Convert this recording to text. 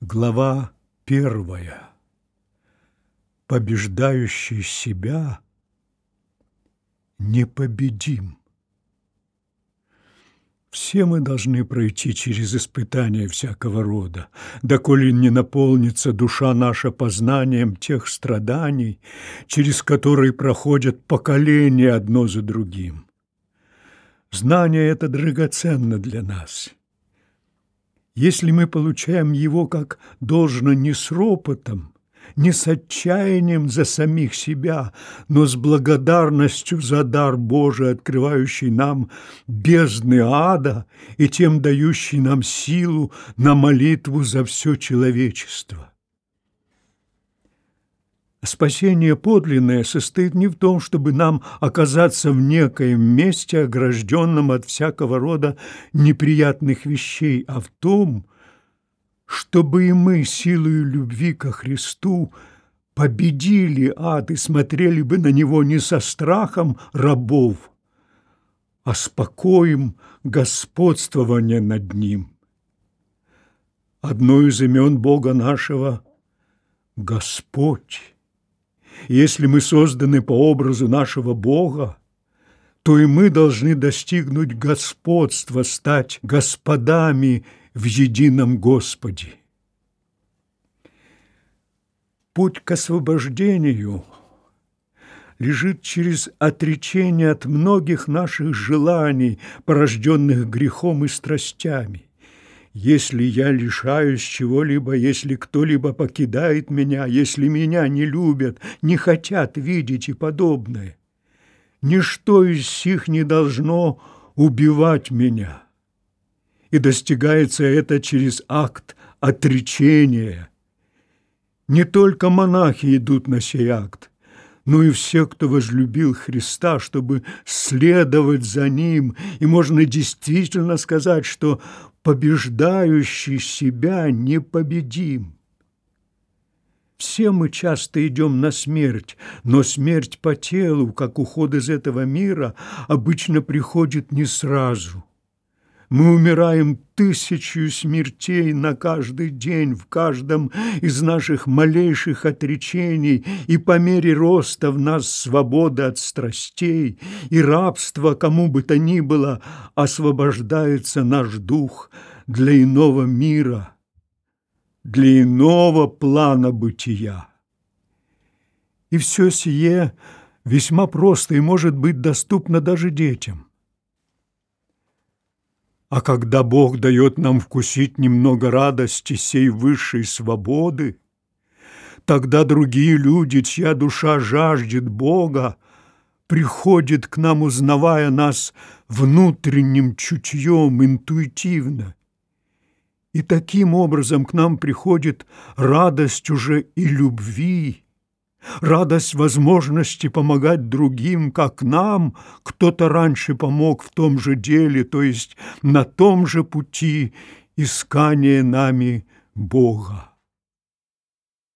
Глава первая. Побеждающий себя непобедим. Все мы должны пройти через испытания всякого рода, доколе не наполнится душа наша познанием тех страданий, через которые проходят поколения одно за другим. Знание это драгоценно для нас – если мы получаем его как должно не с ропотом, не с отчаянием за самих себя, но с благодарностью за дар Божий, открывающий нам бездны ада и тем дающий нам силу на молитву за все человечество. Спасение подлинное состоит не в том, чтобы нам оказаться в некоем месте, огражденном от всякого рода неприятных вещей, а в том, чтобы и мы силою любви ко Христу победили ад и смотрели бы на него не со страхом рабов, а спокоем господствования над ним. Одно из имен Бога нашего – Господь. Если мы созданы по образу нашего Бога, то и мы должны достигнуть господства, стать господами в едином Господе. Путь к освобождению лежит через отречение от многих наших желаний, порожденных грехом и страстями. Если я лишаюсь чего-либо, если кто-либо покидает меня, если меня не любят, не хотят видеть и подобное, ничто из сих не должно убивать меня. И достигается это через акт отречения. Не только монахи идут на сей акт, но и все, кто возлюбил Христа, чтобы следовать за Ним. И можно действительно сказать, что побеждающий себя непобедим. Все мы часто идем на смерть, но смерть по телу, как уход из этого мира, обычно приходит не сразу. Мы умираем тысячу смертей на каждый день, в каждом из наших малейших отречений, и по мере роста в нас свобода от страстей и рабства кому бы то ни было, освобождается наш дух для иного мира, для иного плана бытия. И все сие весьма просто и может быть доступно даже детям. А когда Бог дает нам вкусить немного радости сей высшей свободы, тогда другие люди, чья душа жаждет Бога, приходят к нам, узнавая нас внутренним чутьем, интуитивно. И таким образом к нам приходит радость уже и любви, радость возможности помогать другим, как нам кто-то раньше помог в том же деле, то есть на том же пути искания нами Бога.